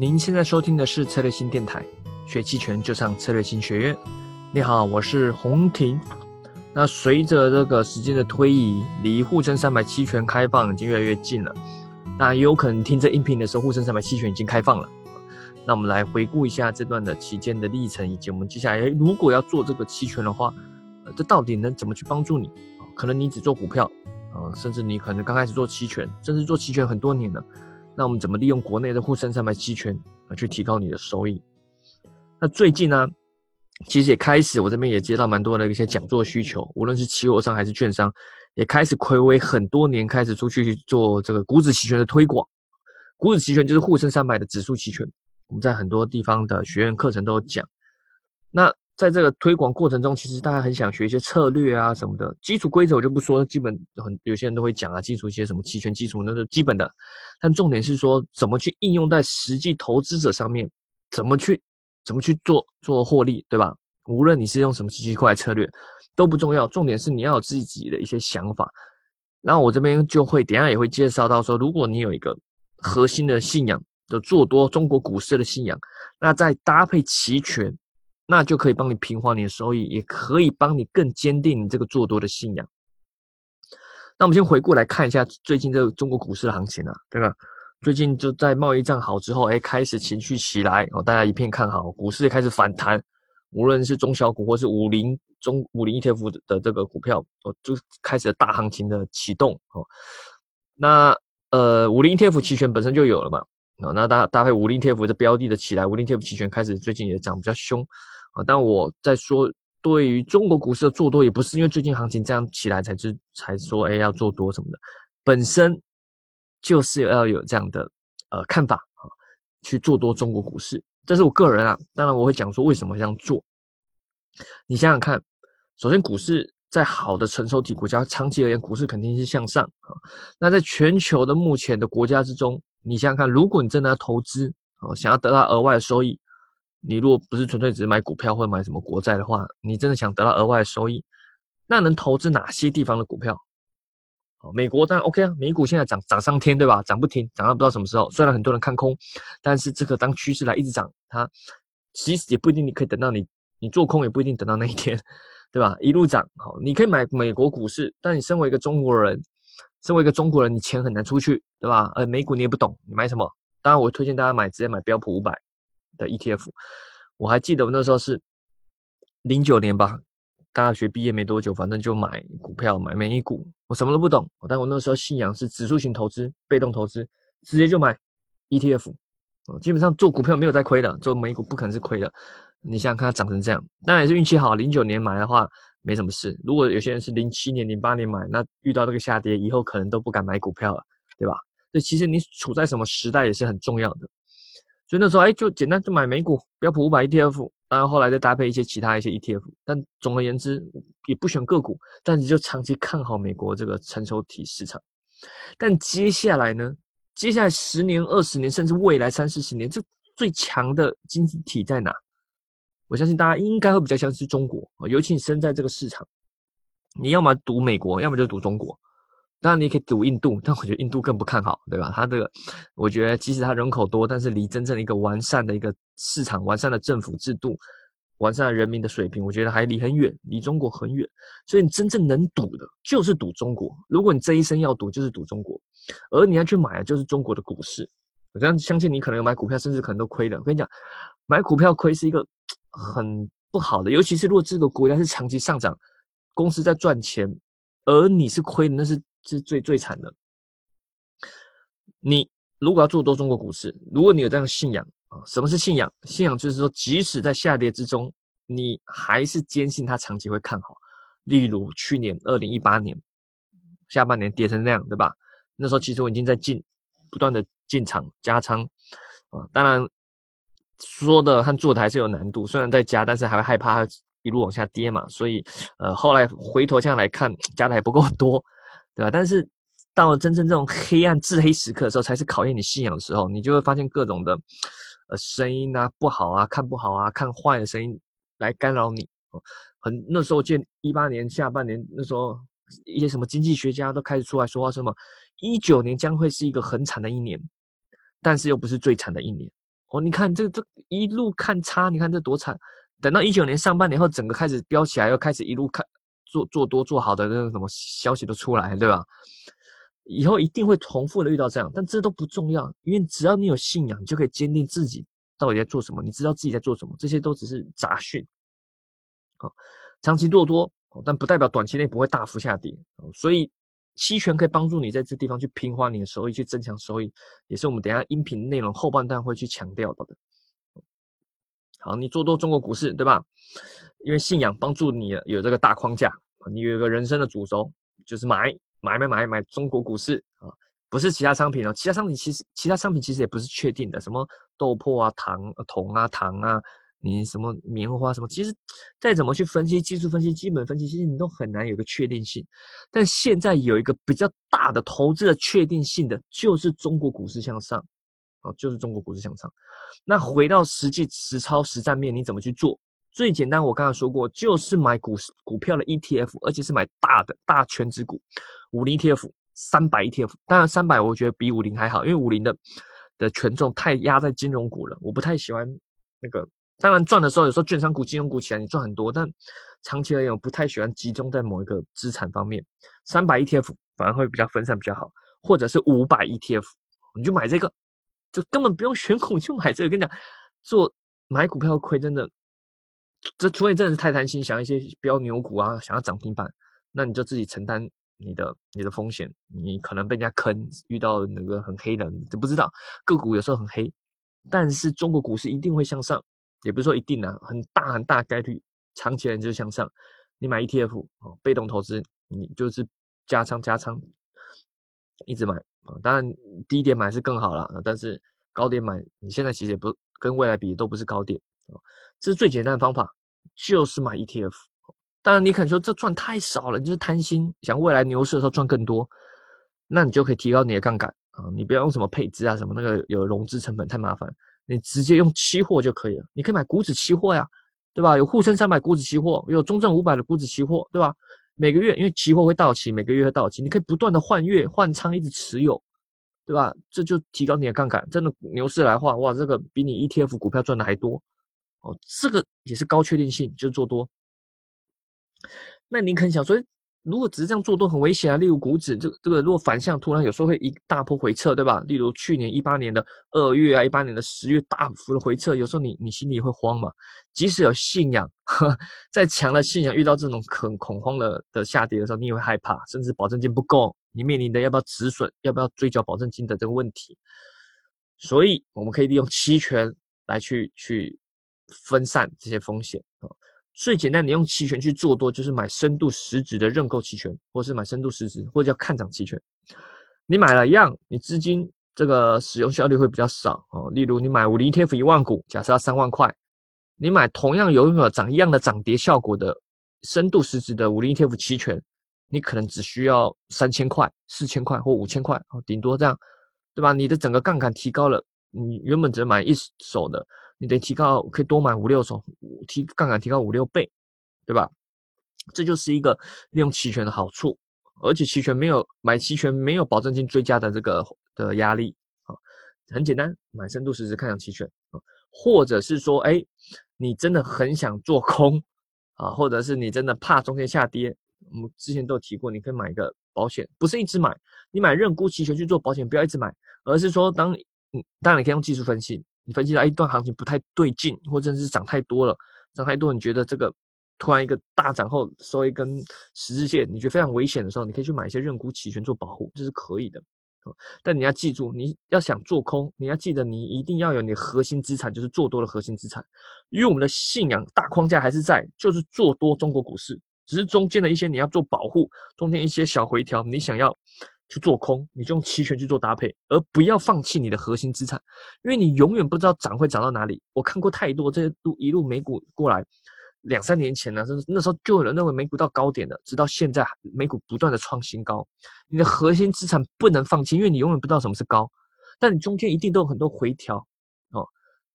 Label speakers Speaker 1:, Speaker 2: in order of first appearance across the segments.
Speaker 1: 您现在收听的是策略新电台，学期权就上策略新学院。你好，我是洪婷。那随着这个时间的推移，离沪深三百期权开放已经越来越近了。那也有可能听这音频的时候，沪深三百期权已经开放了。那我们来回顾一下这段的期间的历程，以及我们接下来如果要做这个期权的话，这到底能怎么去帮助你？可能你只做股票，啊，甚至你可能刚开始做期权，甚至做期权很多年了。那我们怎么利用国内的沪深三百期权啊，去提高你的收益？那最近呢，其实也开始，我这边也接到蛮多的一些讲座需求，无论是期货商还是券商，也开始暌违很多年，开始出去做这个股指期权的推广。股指期权就是沪深三百的指数期权，我们在很多地方的学院课程都有讲。那在这个推广过程中，其实大家很想学一些策略啊什么的，基础规则我就不说，基本很有些人都会讲啊，基础一些什么期权基础那是基本的，但重点是说怎么去应用在实际投资者上面，怎么去怎么去做做获利，对吧？无论你是用什么奇奇怪策略都不重要，重点是你要有自己的一些想法。然后我这边就会等下也会介绍到说，如果你有一个核心的信仰的做多中国股市的信仰，那再搭配期权。那就可以帮你平滑你的收益，也可以帮你更坚定你这个做多的信仰。那我们先回顾来看一下最近这个中国股市的行情啊，对吧？最近就在贸易战好之后，哎，开始情绪起来哦，大家一片看好，股市也开始反弹。无论是中小股或是五零中五零 ETF 的这个股票，哦，就开始大行情的启动哦。那呃，五零 ETF 期权本身就有了嘛，哦，那搭搭配五零 ETF 的标的的起来，五零 ETF 期权开始最近也涨比较凶。啊，但我在说，对于中国股市的做多，也不是因为最近行情这样起来才知才说，哎，要做多什么的，本身就是要有这样的呃看法啊，去做多中国股市，这是我个人啊。当然，我会讲说为什么这样做。你想想看，首先股市在好的成熟体国家，长期而言，股市肯定是向上啊。那在全球的目前的国家之中，你想想看，如果你真的要投资啊，想要得到额外的收益。你如果不是纯粹只是买股票或者买什么国债的话，你真的想得到额外的收益，那能投资哪些地方的股票？哦，美国当然 OK 啊，美股现在涨涨上天，对吧？涨不停，涨到不知道什么时候。虽然很多人看空，但是这个当趋势来一直涨，它其实也不一定你可以等到你你做空也不一定等到那一天，对吧？一路涨好，你可以买美国股市，但你身为一个中国人，身为一个中国人，你钱很难出去，对吧？呃，美股你也不懂，你买什么？当然我推荐大家买直接买标普五百。的 ETF，我还记得我那时候是零九年吧，大学毕业没多久，反正就买股票，买美股，我什么都不懂，但我那时候信仰是指数型投资，被动投资，直接就买 ETF，基本上做股票没有在亏的，做美股不可能是亏的。你想想看它涨成这样，当然也是运气好，零九年买的话没什么事。如果有些人是零七年、零八年买，那遇到这个下跌，以后可能都不敢买股票了，对吧？所以其实你处在什么时代也是很重要的。所以那时候，哎，就简单就买美股标普五百 ETF，当然后来再搭配一些其他一些 ETF，但总而言之也不选个股，但是就长期看好美国这个成熟体市场。但接下来呢？接下来十年、二十年，甚至未来三四十年，这最强的经济体在哪？我相信大家应该会比较相信中国尤其你身在这个市场，你要么赌美国，要么就赌中国。当然你可以赌印度，但我觉得印度更不看好，对吧？它这个，我觉得即使它人口多，但是离真正的一个完善的一个市场、完善的政府制度、完善的人民的水平，我觉得还离很远，离中国很远。所以你真正能赌的，就是赌中国。如果你这一生要赌，就是赌中国，而你要去买的就是中国的股市。我这样相信你可能有买股票，甚至可能都亏了。我跟你讲，买股票亏是一个很不好的，尤其是如果这个国家是长期上涨，公司在赚钱，而你是亏的，那是。是最最惨的。你如果要做多中国股市，如果你有这样的信仰啊，什么是信仰？信仰就是说，即使在下跌之中，你还是坚信它长期会看好。例如去年二零一八年下半年跌成那样，对吧？那时候其实我已经在进，不断的进场加仓啊。当然说的和做的还是有难度，虽然在加，但是还会害怕它一路往下跌嘛。所以呃，后来回头这样来看，加的还不够多。对吧？但是到了真正这种黑暗、至黑时刻的时候，才是考验你信仰的时候。你就会发现各种的呃声音啊，不好啊，看不好啊，看坏的声音来干扰你。很那时候，见一八年下半年那时候，一些什么经济学家都开始出来说话，什么一九年将会是一个很惨的一年，但是又不是最惨的一年。哦，你看这这一路看差，你看这多惨。等到一九年上半年后，整个开始飙起来，又开始一路看做做多做好的那个什么消息都出来，对吧？以后一定会重复的遇到这样，但这都不重要，因为只要你有信仰，你就可以坚定自己到底在做什么，你知道自己在做什么，这些都只是杂讯。好，长期做多，但不代表短期内不会大幅下跌。所以期权可以帮助你在这地方去平滑你的收益，去增强收益，也是我们等下音频内容后半段会去强调到的。好，你做多中国股市，对吧？因为信仰帮助你有这个大框架，你有一个人生的主轴，就是买买买买买中国股市啊，不是其他商品哦。其他商品其实其他商品其实也不是确定的，什么豆粕啊、糖、铜啊、糖啊，你什么棉花什么，其实再怎么去分析技术分析、基本分析，其实你都很难有个确定性。但现在有一个比较大的投资的确定性的，就是中国股市向上。哦，就是中国股市向上。那回到实际实操实战面，你怎么去做？最简单，我刚才说过，就是买股股票的 ETF，而且是买大的大全值股，五零 ETF、三百 ETF。当然，三百我觉得比五零还好，因为五零的的权重太压在金融股了，我不太喜欢那个。当然赚的时候，有时候券商股、金融股起来你赚很多，但长期而言，我不太喜欢集中在某一个资产方面。三百 ETF 反而会比较分散比较好，或者是五百 ETF，你就买这个。就根本不用选股就买这个，跟你讲，做买股票亏真的，这除非真的是太贪心，想一些标牛股啊，想要涨停板，那你就自己承担你的你的风险，你可能被人家坑，遇到那个很黑的，你都不知道个股有时候很黑，但是中国股市一定会向上，也不是说一定啊，很大很大概率，长期人就向上。你买 ETF 哦，被动投资，你就是加仓加仓，一直买。啊，当然低点买是更好了，但是高点买，你现在其实也不跟未来比都不是高点啊。这是最简单的方法，就是买 ETF。当然你可能说这赚太少了，你就是贪心，想未来牛市的时候赚更多，那你就可以提高你的杠杆啊。你不要用什么配置啊，什么那个有融资成本太麻烦，你直接用期货就可以了。你可以买股指期货呀，对吧？有沪深三百股指期货，有中证五百的股指期货，对吧？每个月，因为期货会到期，每个月会到期，你可以不断的换月换仓，一直持有，对吧？这就提高你的杠杆。真的牛市来话，哇，这个比你 ETF 股票赚的还多哦。这个也是高确定性，就是做多。那你可能想说。如果只是这样做都很危险啊！例如股指，这这个如果反向突然有时候会一大波回撤，对吧？例如去年一八年的二月啊，一八年的十月大幅的回撤，有时候你你心里会慌嘛。即使有信仰，再强的信仰，遇到这种很恐慌的的下跌的时候，你也会害怕，甚至保证金不够，你面临的要不要止损，要不要追缴保证金的这个问题。所以我们可以利用期权来去去分散这些风险啊。最简单，你用期权去做多，就是买深度实质的认购期权，或是买深度实质，或者叫看涨期权。你买了一样，你资金这个使用效率会比较少哦。例如，你买五零 ETF 一万股，假设要三万块，你买同样有有涨一样的涨跌效果的深度实质的五零 ETF 期权，你可能只需要三千块、四千块或五千块哦，顶多这样，对吧？你的整个杠杆提高了，你原本只买一手的。你得提高，可以多买五六手，提杠杆提高五六倍，对吧？这就是一个利用期权的好处，而且期权没有买期权没有保证金追加的这个的压力啊，很简单，买深度实时看涨期权啊，或者是说，哎，你真的很想做空啊，或者是你真的怕中间下跌，我们之前都有提过，你可以买一个保险，不是一直买，你买认沽期权去做保险，不要一直买，而是说当嗯，当然你可以用技术分析。你分析到一段行情不太对劲，或者是涨太多了，涨太多，你觉得这个突然一个大涨后收一根十字线，你觉得非常危险的时候，你可以去买一些认沽期权做保护，这是可以的。但你要记住，你要想做空，你要记得你一定要有你核心资产，就是做多的核心资产，因为我们的信仰大框架还是在，就是做多中国股市，只是中间的一些你要做保护，中间一些小回调，你想要。去做空，你就用期权去做搭配，而不要放弃你的核心资产，因为你永远不知道涨会涨到哪里。我看过太多这些路一路美股过来，两三年前呢，甚至那时候就有人认为美股到高点了，直到现在美股不断的创新高。你的核心资产不能放弃，因为你永远不知道什么是高，但你中间一定都有很多回调哦。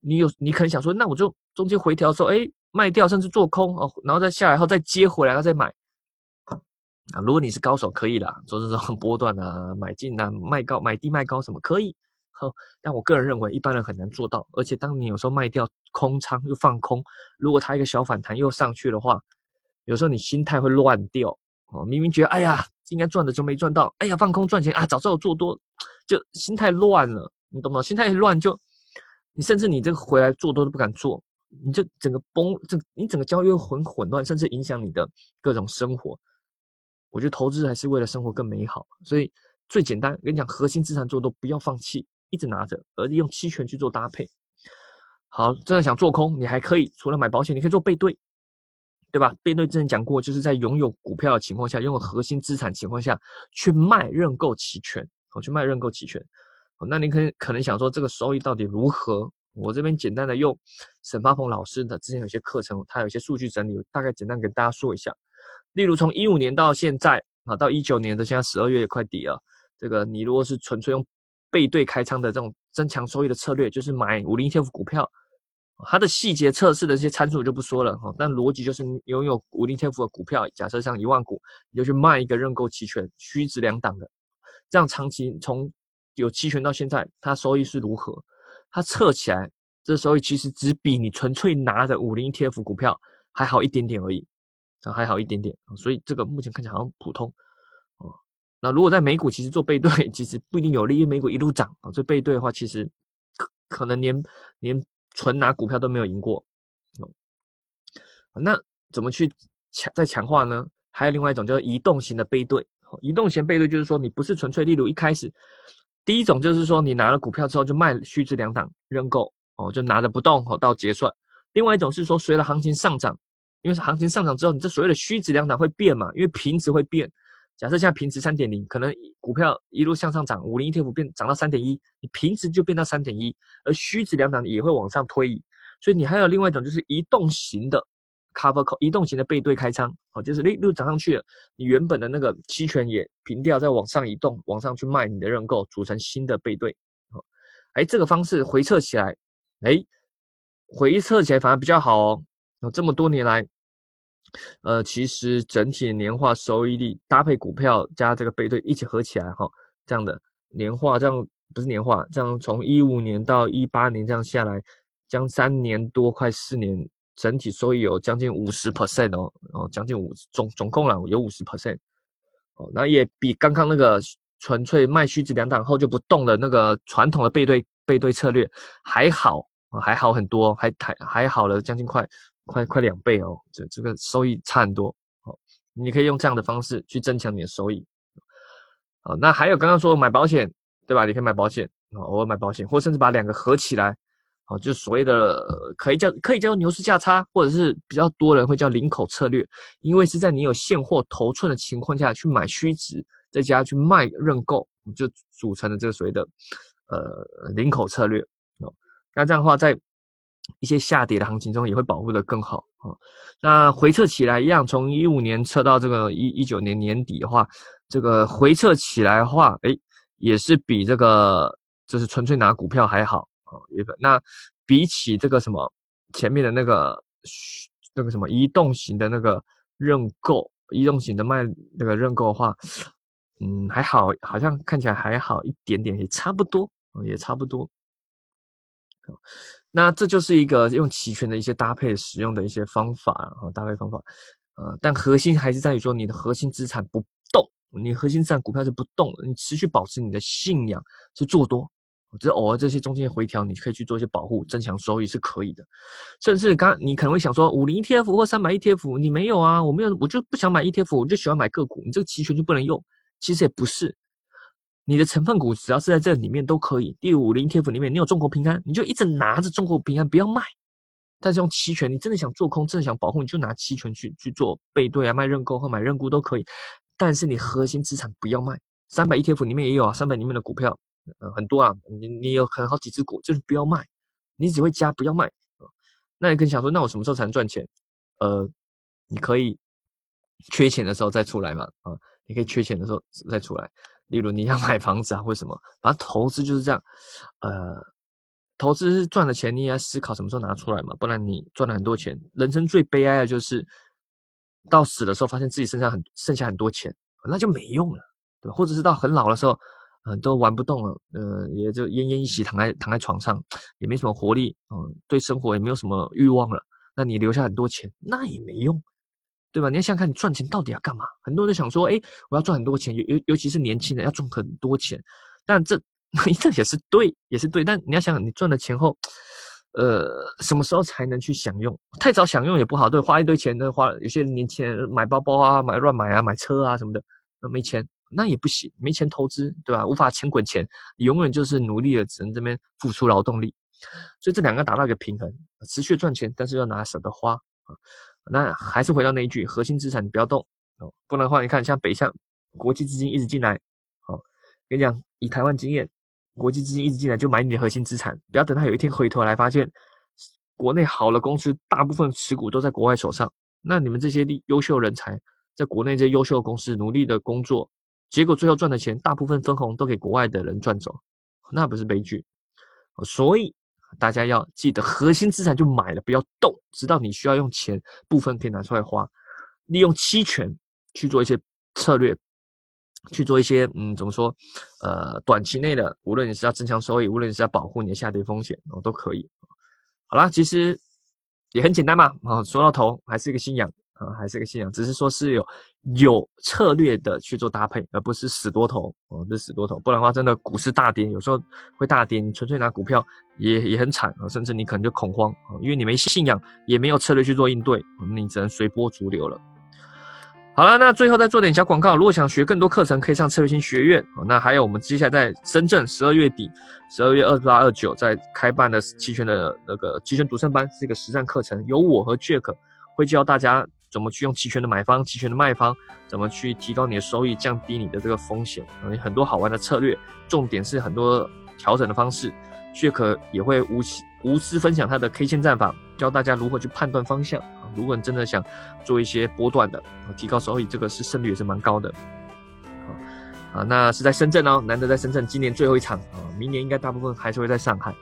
Speaker 1: 你有你可能想说，那我就中间回调的时候，哎，卖掉甚至做空哦，然后再下来后再接回来，然后再买。啊，如果你是高手，可以啦，做这种波段啊，买进啊，卖高买低卖高什么可以呵，但我个人认为一般人很难做到。而且当你有时候卖掉空仓又放空，如果它一个小反弹又上去的话，有时候你心态会乱掉哦。明明觉得哎呀应该赚的就没赚到，哎呀放空赚钱啊，早知道做多，就心态乱了，你懂吗？心态乱就，你甚至你这个回来做多都不敢做，你就整个崩，这你整个交易会很混乱，甚至影响你的各种生活。我觉得投资还是为了生活更美好，所以最简单，跟你讲，核心资产做多不要放弃，一直拿着，而用期权去做搭配。好，真的想做空，你还可以除了买保险，你可以做背对，对吧？背对之前讲过，就是在拥有股票的情况下，拥有核心资产情况下去卖认购期权，好，去卖认购期权。那你可可能想说，这个收益到底如何？我这边简单的用沈发鹏老师的之前有些课程，他有些数据整理，大概简单跟大家说一下。例如从一五年到现在啊，到一九年的现在十二月也快底了。这个你如果是纯粹用背对开仓的这种增强收益的策略，就是买五零 ETF 股票，它的细节测试的这些参数就不说了哈。但逻辑就是你拥有五零 ETF 的股票，假设像一万股，你就去卖一个认购期权，虚值两档的，这样长期从有期权到现在，它收益是如何？它测起来这收益其实只比你纯粹拿着五零 ETF 股票还好一点点而已。还好一点点所以这个目前看起来好像普通哦。那如果在美股，其实做背对 其实不一定有利，因为美股一路涨啊，这背对的话，其实可可能连连纯拿股票都没有赢过哦。那怎么去强再强化呢？还有另外一种叫移动型的背对，移动型背对就是说你不是纯粹，例如一开始第一种就是说你拿了股票之后就卖虚值两档认购哦，就拿着不动哦到结算；另外一种是说随着行情上涨。因为是行情上涨之后，你这所谓的虚值两档会变嘛？因为平值会变。假设现在平值三点零，可能股票一路向上涨，五零 ETF 变涨到三点一，你平值就变到三点一，而虚值两档也会往上推移。所以你还有另外一种就是移动型的 cover call，移动型的背对开仓，哦，就是一路涨上去了，你原本的那个期权也平掉，再往上移动，往上去卖你的认购，组成新的背对。哦，哎，这个方式回测起来，哎，回测起来反而比较好哦。有这么多年来。呃，其实整体年化收益率搭配股票加这个背对一起合起来哈，这样的年化这样不是年化，这样从一五年到一八年这样下来，将三年多快四年，整体收益有将近五十 percent 哦，哦将近五总总共了有五十 percent 哦，那也比刚刚那个纯粹卖虚值两档后就不动的那个传统的背对背对策略还好，还好很多，还还还好了将近快。快快两倍哦，这这个收益差很多哦。你可以用这样的方式去增强你的收益。好，那还有刚刚说买保险，对吧？你可以买保险啊，偶尔买保险，或甚至把两个合起来，好，就所谓的可以叫可以叫做牛市价差，或者是比较多人会叫领口策略，因为是在你有现货头寸的情况下去买虚值，再加去卖认购，就组成了这个所谓的呃领口策略哦。那这样的话，在一些下跌的行情中也会保护的更好啊。那回撤起来一样，从一五年测到这个一一九年年底的话，这个回撤起来的话，哎，也是比这个就是纯粹拿股票还好啊。也那比起这个什么前面的那个那个什么移动型的那个认购，移动型的卖那个认购的话，嗯，还好，好像看起来还好一点点，也差不多也差不多。那这就是一个用期权的一些搭配使用的一些方法啊，搭配方法，呃，但核心还是在于说你的核心资产不动，你核心资产股票是不动，你持续保持你的信仰是做多，只偶尔这些中间回调，你可以去做一些保护，增强收益是可以的。甚至刚你可能会想说，五零 ETF 或三百 ETF，你没有啊？我没有，我就不想买 ETF，我就喜欢买个股，你这个期权就不能用？其实也不是。你的成分股只要是在这里面都可以。第五零 TF 里面，你有中国平安，你就一直拿着中国平安，不要卖。但是用期权，你真的想做空，真的想保护，你就拿期权去去做背对啊，卖认购或买认沽都可以。但是你核心资产不要卖。三百 ETF 里面也有啊，三百里面的股票，很多啊，你你有很好几只股，就是不要卖，你只会加，不要卖。那你可以想说，那我什么时候才能赚钱？呃，你可以缺钱的时候再出来嘛，啊，你可以缺钱的时候再出来。例如你要买房子啊，或什么，反正投资就是这样，呃，投资赚的钱，你也要思考什么时候拿出来嘛，不然你赚了很多钱，人生最悲哀的就是到死的时候，发现自己身上很剩下很多钱，那就没用了，对吧？或者是到很老的时候，嗯，都玩不动了，呃，也就奄奄一息，躺在躺在床上，也没什么活力，嗯，对生活也没有什么欲望了。那你留下很多钱，那也没用，对吧？你要想看，你赚钱到底要干嘛？很多人都想说，哎，我要赚很多钱，尤尤尤其是年轻人要赚很多钱，但这 这也是对，也是对。但你要想，你赚了钱后，呃，什么时候才能去享用？太早享用也不好，对，花一堆钱的话，有些年轻人买包包啊，买乱买啊，买车啊什么的，那没钱。那也不行，没钱投资，对吧？无法钱滚钱，永远就是努力的，只能这边付出劳动力。所以这两个达到一个平衡，持续赚钱，但是要拿舍得花啊。那还是回到那一句，核心资产你不要动哦，不然的话，你看像北向国际资金一直进来，好，跟你讲，以台湾经验，国际资金一直进来就买你的核心资产，不要等它有一天回头来发现，国内好的公司大部分持股都在国外手上，那你们这些优秀人才在国内这些优秀公司努力的工作。结果最后赚的钱，大部分分红都给国外的人赚走，那不是悲剧？所以大家要记得，核心资产就买了，不要动，直到你需要用钱，部分可以拿出来花，利用期权去做一些策略，去做一些嗯，怎么说？呃，短期内的，无论你是要增强收益，无论你是要保护你的下跌风险，哦，都可以。好啦，其实也很简单嘛，啊，说到头还是一个信仰。啊，还是一个信仰，只是说是有有策略的去做搭配，而不是死多头哦，不是死多头，不然的话，真的股市大跌，有时候会大跌，你纯粹拿股票也也很惨啊，甚至你可能就恐慌啊，因为你没信仰，也没有策略去做应对，你只能随波逐流了。好了，那最后再做点小广告，如果想学更多课程，可以上策略性学院那还有我们接下来在深圳十二月底，十二月二十八二九在开办的期权的那个期权独胜班，是一个实战课程，由我和 Jack 会教大家。怎么去用期权的买方、期权的卖方？怎么去提高你的收益、降低你的这个风险？有很多好玩的策略，重点是很多调整的方式。血可也会无无私分享他的 K 线战法，教大家如何去判断方向。如果你真的想做一些波段的，提高收益，这个是胜率也是蛮高的。啊，那是在深圳哦，难得在深圳，今年最后一场啊，明年应该大部分还是会在上海。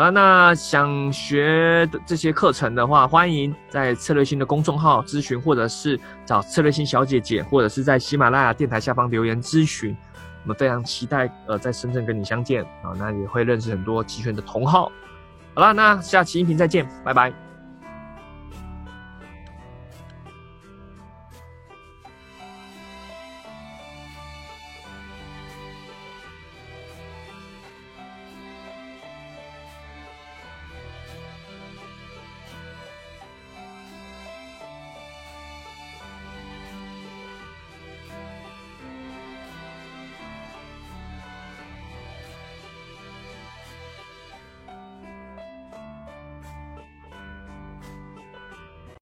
Speaker 1: 好了，那想学的这些课程的话，欢迎在策略性的公众号咨询，或者是找策略性小姐姐，或者是在喜马拉雅电台下方留言咨询。我们非常期待呃在深圳跟你相见啊，那也会认识很多期权的同好。好了，那下期音频再见，拜拜。